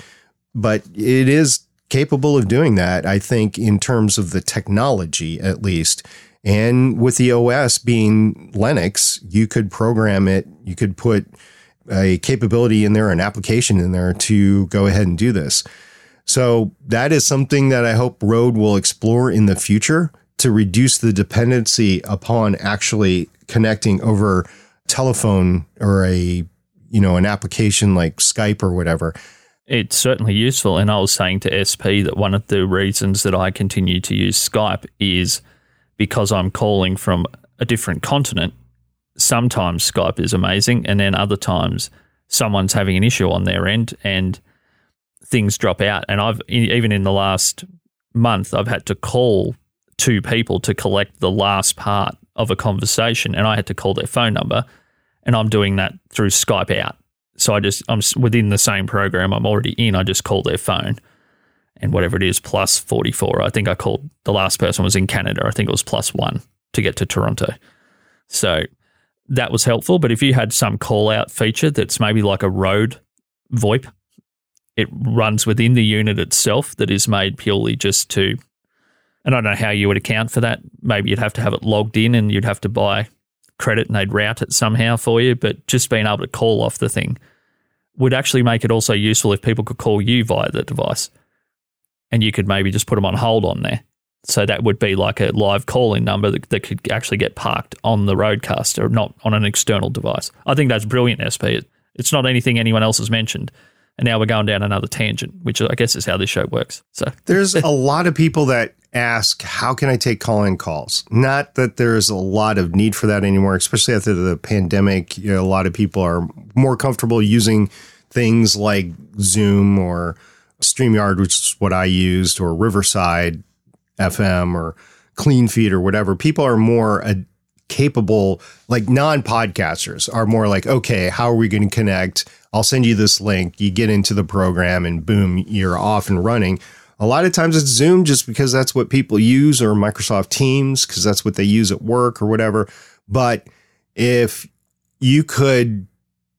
but it is capable of doing that, I think, in terms of the technology at least. And with the OS being Linux, you could program it, you could put a capability in there, an application in there to go ahead and do this. So that is something that I hope Rode will explore in the future to reduce the dependency upon actually connecting over telephone or a you know an application like Skype or whatever. It's certainly useful. And I was saying to SP that one of the reasons that I continue to use Skype is because I'm calling from a different continent. Sometimes Skype is amazing, and then other times someone's having an issue on their end and things drop out. And I've even in the last month, I've had to call two people to collect the last part of a conversation, and I had to call their phone number, and I'm doing that through Skype out. So I just I'm within the same program I'm already in. I just call their phone, and whatever it is, plus forty four. I think I called the last person was in Canada. I think it was plus one to get to Toronto. So that was helpful. But if you had some call out feature that's maybe like a Rode VoIP, it runs within the unit itself that is made purely just to and I don't know how you would account for that. Maybe you'd have to have it logged in and you'd have to buy credit and they'd route it somehow for you. But just being able to call off the thing would actually make it also useful if people could call you via the device and you could maybe just put them on hold on there. So that would be like a live calling number that, that could actually get parked on the Rodecaster, not on an external device. I think that's brilliant, SP. It, it's not anything anyone else has mentioned. And now we're going down another tangent, which I guess is how this show works. So there's a lot of people that ask, how can I take call in calls? Not that there's a lot of need for that anymore, especially after the pandemic. You know, a lot of people are more comfortable using things like Zoom or StreamYard, which is what I used, or Riverside FM or Cleanfeed or whatever. People are more uh, capable, like non podcasters are more like, okay, how are we going to connect? I'll send you this link. You get into the program and boom, you're off and running. A lot of times it's Zoom just because that's what people use or Microsoft Teams because that's what they use at work or whatever. But if you could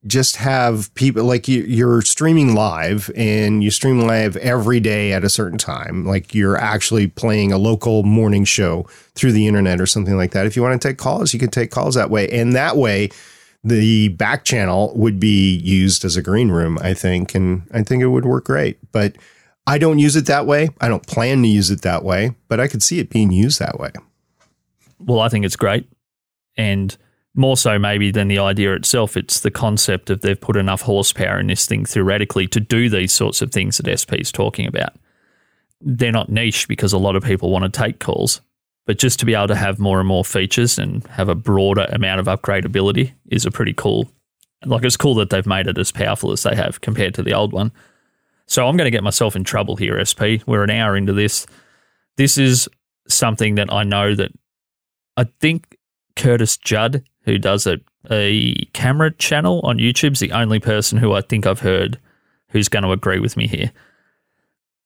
just have people like you, are streaming live and you stream live every day at a certain time, like you're actually playing a local morning show through the internet or something like that. If you want to take calls, you can take calls that way. And that way, the back channel would be used as a green room, I think. And I think it would work great. But I don't use it that way. I don't plan to use it that way, but I could see it being used that way. Well, I think it's great. And more so, maybe than the idea itself, it's the concept of they've put enough horsepower in this thing theoretically to do these sorts of things that SP is talking about. They're not niche because a lot of people want to take calls, but just to be able to have more and more features and have a broader amount of upgradability is a pretty cool. Like it's cool that they've made it as powerful as they have compared to the old one. So I'm going to get myself in trouble here, SP. We're an hour into this. This is something that I know that I think Curtis Judd, who does a, a camera channel on YouTube, is the only person who I think I've heard who's going to agree with me here.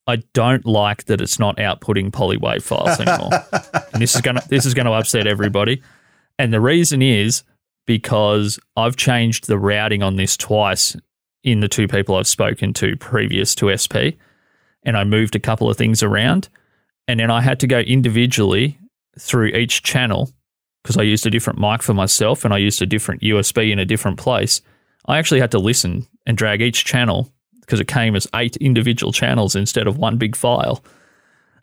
I don't like that it's not outputting polywave files anymore. and this is going to this is going to upset everybody. And the reason is because I've changed the routing on this twice in the two people I've spoken to previous to SP, and I moved a couple of things around, and then I had to go individually through each channel because I used a different mic for myself and I used a different USB in a different place. I actually had to listen and drag each channel because it came as eight individual channels instead of one big file.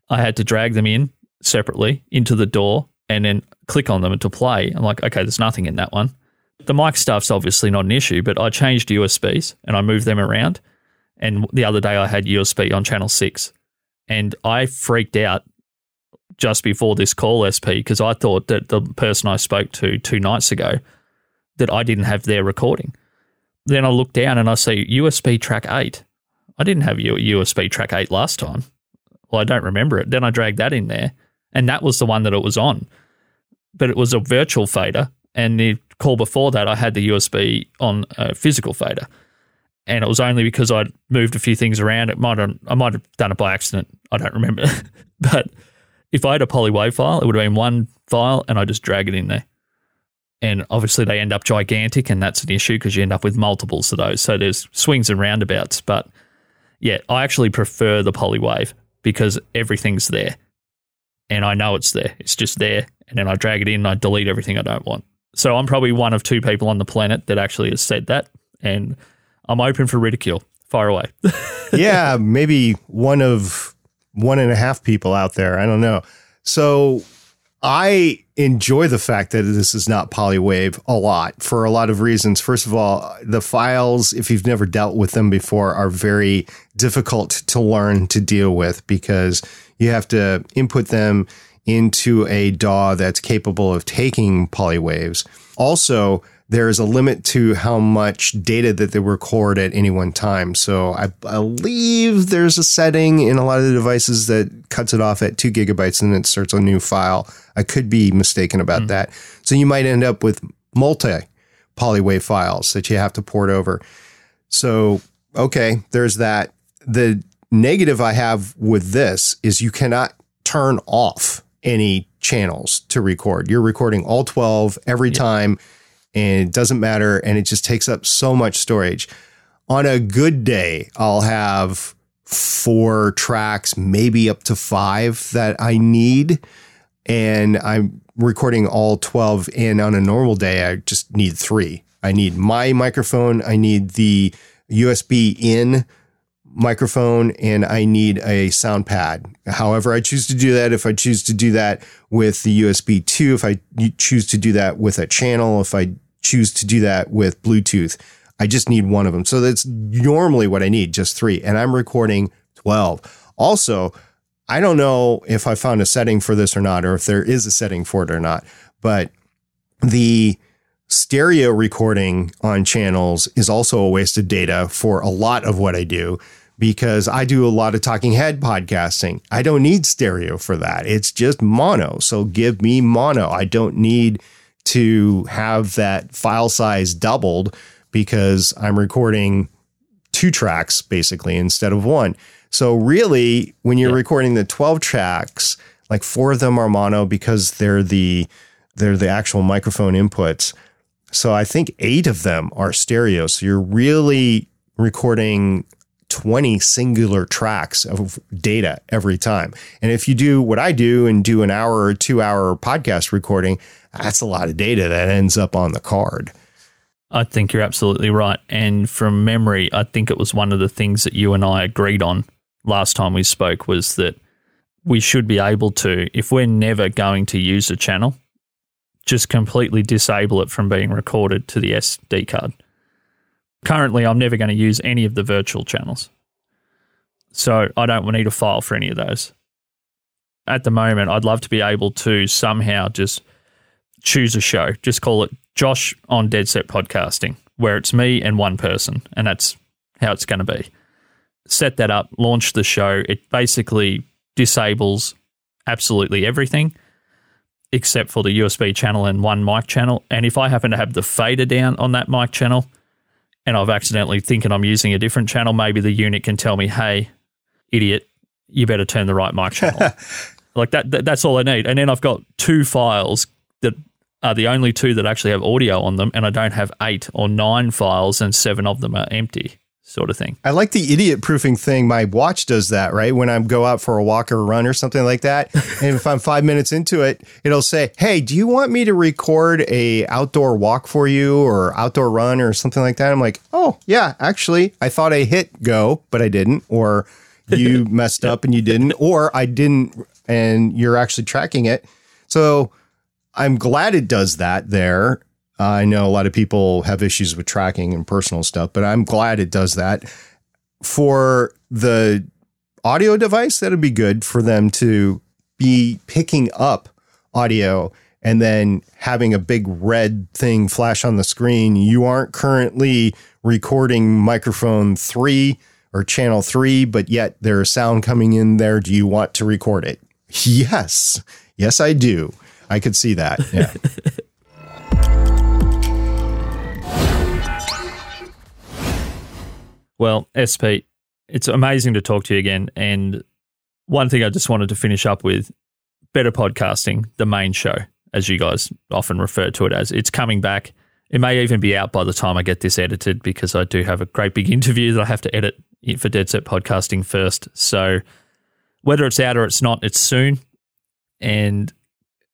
I had to drag them in separately into the DAW and then click on them to play. I'm like, okay, there's nothing in that one. The mic stuff's obviously not an issue, but I changed USBs and I moved them around. And the other day I had USB on channel six. And I freaked out just before this call, SP, because I thought that the person I spoke to two nights ago that I didn't have their recording. Then I look down and I see USB track eight. I didn't have USB track eight last time. Well, I don't remember it. Then I dragged that in there, and that was the one that it was on. But it was a virtual fader, and the call before that, I had the USB on a physical fader, and it was only because I'd moved a few things around. It might have, I might have done it by accident. I don't remember, but if I had a poly wave file, it would have been one file, and I just drag it in there. And obviously, they end up gigantic, and that's an issue because you end up with multiples of those. So there's swings and roundabouts. But yeah, I actually prefer the poly wave because everything's there, and I know it's there. It's just there, and then I drag it in, and I delete everything I don't want. So I'm probably one of two people on the planet that actually has said that, and I'm open for ridicule. Far away. yeah, maybe one of one and a half people out there. I don't know. So I enjoy the fact that this is not polywave a lot for a lot of reasons. First of all, the files, if you've never dealt with them before, are very difficult to learn to deal with because you have to input them into a DAW that's capable of taking polywaves. Also, there is a limit to how much data that they record at any one time. So I believe there's a setting in a lot of the devices that cuts it off at two gigabytes and then it starts a new file. I could be mistaken about mm. that. So you might end up with multi polywave files that you have to port over. So, okay, there's that. The negative I have with this is you cannot turn off any channels to record. You're recording all 12 every time and it doesn't matter and it just takes up so much storage. On a good day, I'll have four tracks, maybe up to five that I need. And I'm recording all 12. And on a normal day, I just need three. I need my microphone, I need the USB in microphone and I need a sound pad. However, I choose to do that. If I choose to do that with the USB 2, if I choose to do that with a channel, if I choose to do that with Bluetooth, I just need one of them. So that's normally what I need, just three. And I'm recording 12. Also, I don't know if I found a setting for this or not, or if there is a setting for it or not, but the stereo recording on channels is also a waste of data for a lot of what I do because I do a lot of talking head podcasting. I don't need stereo for that. It's just mono. So give me mono. I don't need to have that file size doubled because I'm recording two tracks basically instead of one. So really, when you're yeah. recording the 12 tracks, like four of them are mono because they're the they're the actual microphone inputs. So I think eight of them are stereo. So you're really recording 20 singular tracks of data every time. And if you do what I do and do an hour or two hour podcast recording, that's a lot of data that ends up on the card. I think you're absolutely right. And from memory, I think it was one of the things that you and I agreed on last time we spoke was that we should be able to, if we're never going to use a channel, just completely disable it from being recorded to the SD card currently I'm never going to use any of the virtual channels. So I don't need a file for any of those. At the moment, I'd love to be able to somehow just choose a show, just call it Josh on Dead Set Podcasting, where it's me and one person, and that's how it's going to be. Set that up, launch the show. It basically disables absolutely everything except for the USB channel and one mic channel. And if I happen to have the fader down on that mic channel, and I've accidentally thinking I'm using a different channel, maybe the unit can tell me, "Hey, idiot, you better turn the right mic channel." like that, that, that's all I need. And then I've got two files that are the only two that actually have audio on them, and I don't have eight or nine files, and seven of them are empty sort of thing. I like the idiot proofing thing. My watch does that, right? When I go out for a walk or a run or something like that. and if I'm five minutes into it, it'll say, Hey, do you want me to record a outdoor walk for you or outdoor run or something like that? I'm like, Oh yeah, actually I thought I hit go, but I didn't. Or you messed up and you didn't, or I didn't and you're actually tracking it. So I'm glad it does that there. Uh, I know a lot of people have issues with tracking and personal stuff, but I'm glad it does that. For the audio device, that'd be good for them to be picking up audio and then having a big red thing flash on the screen. You aren't currently recording microphone three or channel three, but yet there's sound coming in there. Do you want to record it? Yes. Yes, I do. I could see that. Yeah. Well, SP, it's amazing to talk to you again. And one thing I just wanted to finish up with Better Podcasting, the main show, as you guys often refer to it as, it's coming back. It may even be out by the time I get this edited because I do have a great big interview that I have to edit for Dead Set Podcasting first. So whether it's out or it's not, it's soon. And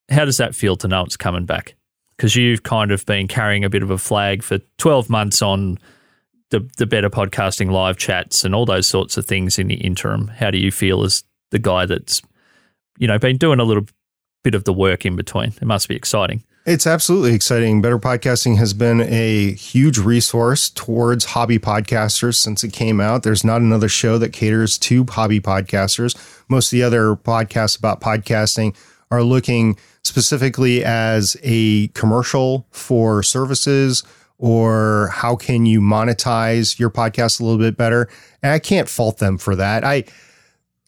how does that feel to know it's coming back? Because you've kind of been carrying a bit of a flag for 12 months on the the better podcasting live chats and all those sorts of things in the interim. How do you feel as the guy that's you know been doing a little bit of the work in between? It must be exciting. It's absolutely exciting. Better Podcasting has been a huge resource towards hobby podcasters since it came out. There's not another show that caters to hobby podcasters. Most of the other podcasts about podcasting are looking specifically as a commercial for services or how can you monetize your podcast a little bit better. And I can't fault them for that. I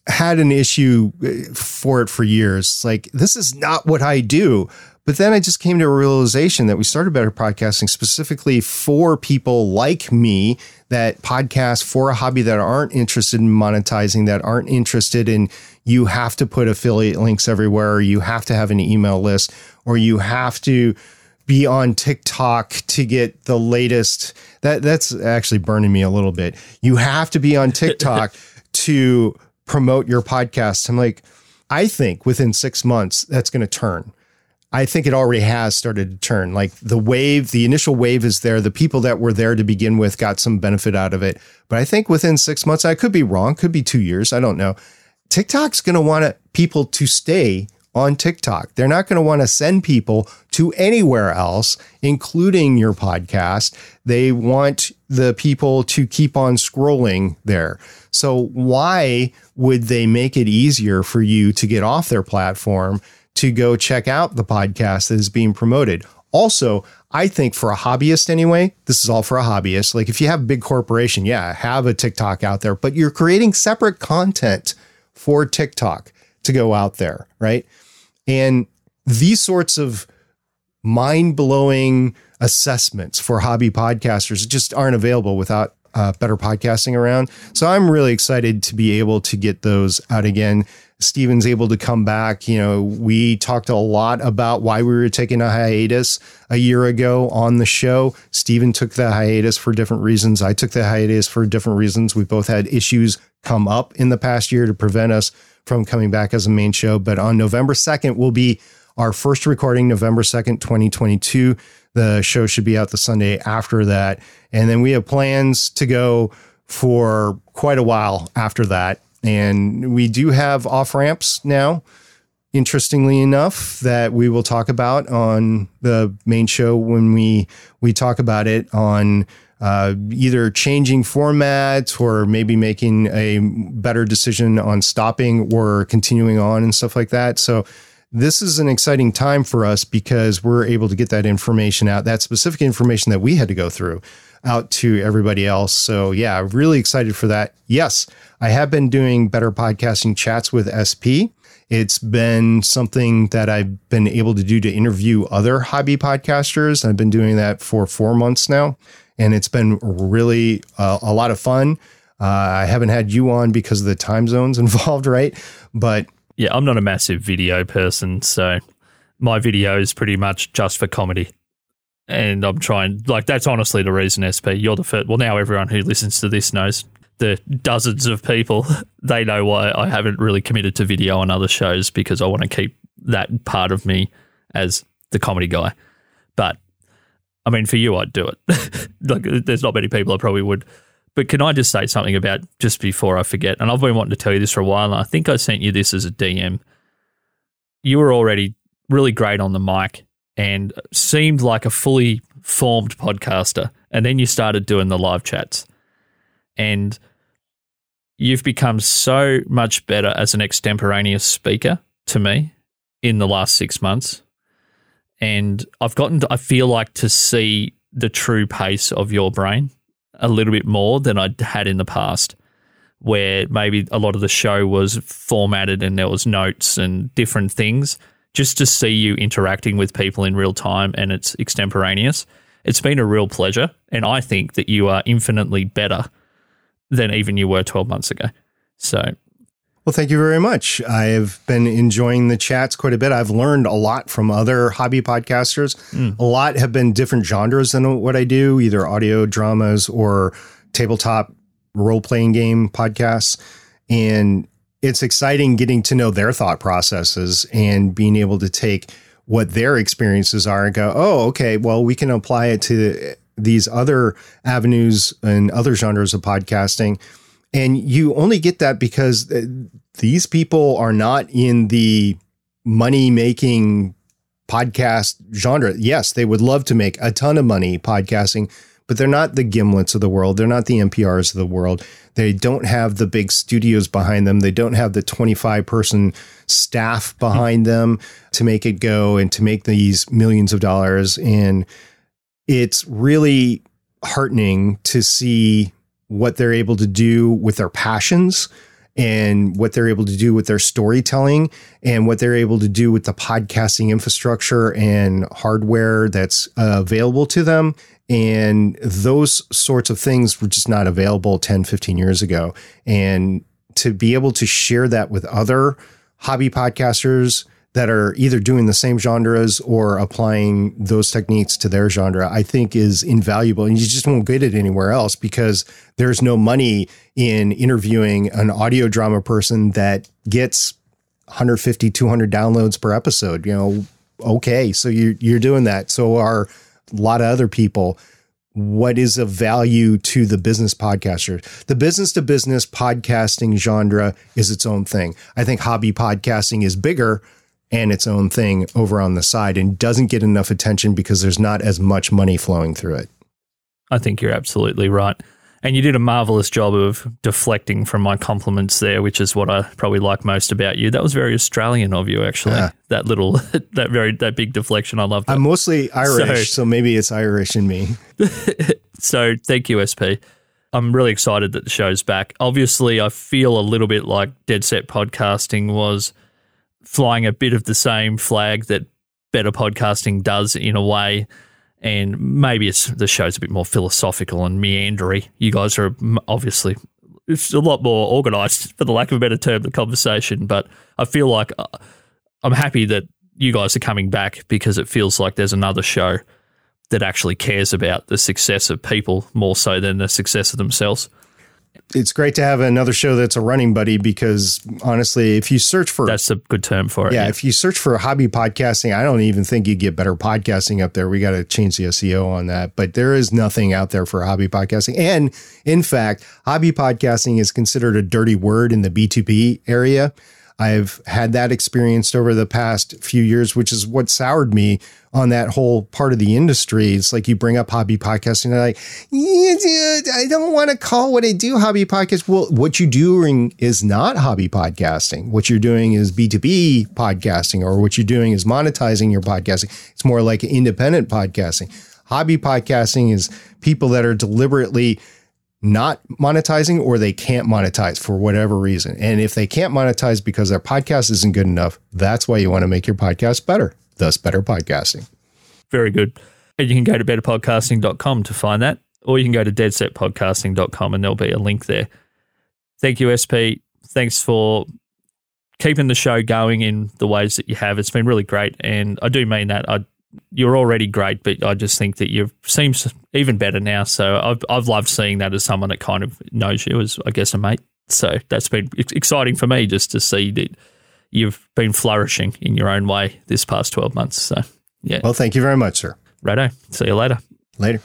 had an issue uh, for it for years. Like, this is not what I do. But then I just came to a realization that we started Better Podcasting specifically for people like me that podcast for a hobby that aren't interested in monetizing, that aren't interested in you have to put affiliate links everywhere, or you have to have an email list, or you have to be on TikTok to get the latest. That that's actually burning me a little bit. You have to be on TikTok to promote your podcast. I'm like, I think within six months that's going to turn. I think it already has started to turn. Like the wave, the initial wave is there. The people that were there to begin with got some benefit out of it. But I think within six months, I could be wrong, could be two years. I don't know. TikTok's going to want people to stay on TikTok. They're not going to want to send people to anywhere else, including your podcast. They want the people to keep on scrolling there. So, why would they make it easier for you to get off their platform to go check out the podcast that is being promoted? Also, I think for a hobbyist anyway, this is all for a hobbyist. Like if you have a big corporation, yeah, have a TikTok out there, but you're creating separate content for TikTok to go out there, right? And these sorts of mind blowing assessments for hobby podcasters just aren't available without uh, better podcasting around. So I'm really excited to be able to get those out again. Steven's able to come back. You know, we talked a lot about why we were taking a hiatus a year ago on the show. Steven took the hiatus for different reasons. I took the hiatus for different reasons. We both had issues come up in the past year to prevent us from coming back as a main show. But on November 2nd will be our first recording, November 2nd, 2022. The show should be out the Sunday after that. And then we have plans to go for quite a while after that. And we do have off ramps now, interestingly enough, that we will talk about on the main show when we we talk about it on uh, either changing formats or maybe making a better decision on stopping or continuing on and stuff like that. So this is an exciting time for us because we're able to get that information out, that specific information that we had to go through out to everybody else. So yeah, really excited for that. Yes, I have been doing better podcasting chats with SP. It's been something that I've been able to do to interview other hobby podcasters. I've been doing that for four months now and it's been really uh, a lot of fun. Uh, I haven't had you on because of the time zones involved, right? But yeah, I'm not a massive video person, so my video is pretty much just for comedy. And I'm trying, like, that's honestly the reason, SP. You're the first. Well, now everyone who listens to this knows the dozens of people, they know why I haven't really committed to video on other shows because I want to keep that part of me as the comedy guy. But I mean, for you, I'd do it. like, there's not many people I probably would. But can I just say something about just before I forget? And I've been wanting to tell you this for a while. And I think I sent you this as a DM. You were already really great on the mic and seemed like a fully formed podcaster. And then you started doing the live chats. And you've become so much better as an extemporaneous speaker to me in the last six months and I've gotten, to, I feel like, to see the true pace of your brain a little bit more than I had in the past, where maybe a lot of the show was formatted and there was notes and different things. Just to see you interacting with people in real time and it's extemporaneous, it's been a real pleasure. And I think that you are infinitely better than even you were 12 months ago. So well, thank you very much. I have been enjoying the chats quite a bit. I've learned a lot from other hobby podcasters. Mm. A lot have been different genres than what I do, either audio dramas or tabletop role playing game podcasts. And it's exciting getting to know their thought processes and being able to take what their experiences are and go, oh, okay, well, we can apply it to these other avenues and other genres of podcasting. And you only get that because uh, these people are not in the money making podcast genre. Yes, they would love to make a ton of money podcasting, but they're not the Gimlets of the world. They're not the NPRs of the world. They don't have the big studios behind them. They don't have the 25 person staff behind them to make it go and to make these millions of dollars. And it's really heartening to see what they're able to do with their passions and what they're able to do with their storytelling and what they're able to do with the podcasting infrastructure and hardware that's uh, available to them. And those sorts of things were just not available 10, 15 years ago. And to be able to share that with other hobby podcasters that are either doing the same genres or applying those techniques to their genre, I think is invaluable. And you just won't get it anywhere else because there's no money in interviewing an audio drama person that gets 150, 200 downloads per episode. You know, okay, so you're, you're doing that. So are a lot of other people what is of value to the business podcaster. The business to business podcasting genre is its own thing. I think hobby podcasting is bigger and its own thing over on the side and doesn't get enough attention because there's not as much money flowing through it. I think you're absolutely right. And you did a marvelous job of deflecting from my compliments there, which is what I probably like most about you. That was very Australian of you, actually. Yeah. That little, that very, that big deflection. I love that. I'm mostly Irish, so, So- maybe it's Irish in me. So thank you, SP. I'm really excited that the show's back. Obviously, I feel a little bit like Dead Set Podcasting was flying a bit of the same flag that Better Podcasting does in a way. And maybe it's the show's a bit more philosophical and meandery. You guys are obviously it's a lot more organized, for the lack of a better term, the conversation. But I feel like uh, I'm happy that you guys are coming back because it feels like there's another show that actually cares about the success of people more so than the success of themselves. It's great to have another show that's a running buddy because honestly, if you search for That's a good term for it. yeah, if you search for hobby podcasting, I don't even think you get better podcasting up there. We got to change the SEO on that. But there is nothing out there for hobby podcasting. And in fact, hobby podcasting is considered a dirty word in the B2B area. I've had that experienced over the past few years, which is what soured me on that whole part of the industry. It's like you bring up hobby podcasting, and like, yeah, dude, I don't want to call what I do hobby podcast. Well, what you're doing is not hobby podcasting. What you're doing is B2B podcasting, or what you're doing is monetizing your podcasting. It's more like independent podcasting. Hobby podcasting is people that are deliberately not monetizing or they can't monetize for whatever reason. And if they can't monetize because their podcast isn't good enough, that's why you want to make your podcast better, thus better podcasting. Very good. And you can go to betterpodcasting.com to find that, or you can go to deadsetpodcasting.com and there'll be a link there. Thank you, SP. Thanks for keeping the show going in the ways that you have. It's been really great. And I do mean that. I, you're already great, but I just think that you seems even better now. So I've, I've loved seeing that as someone that kind of knows you as, I guess, a mate. So that's been exciting for me just to see that you've been flourishing in your own way this past 12 months. So, yeah. Well, thank you very much, sir. Righto. See you later. Later.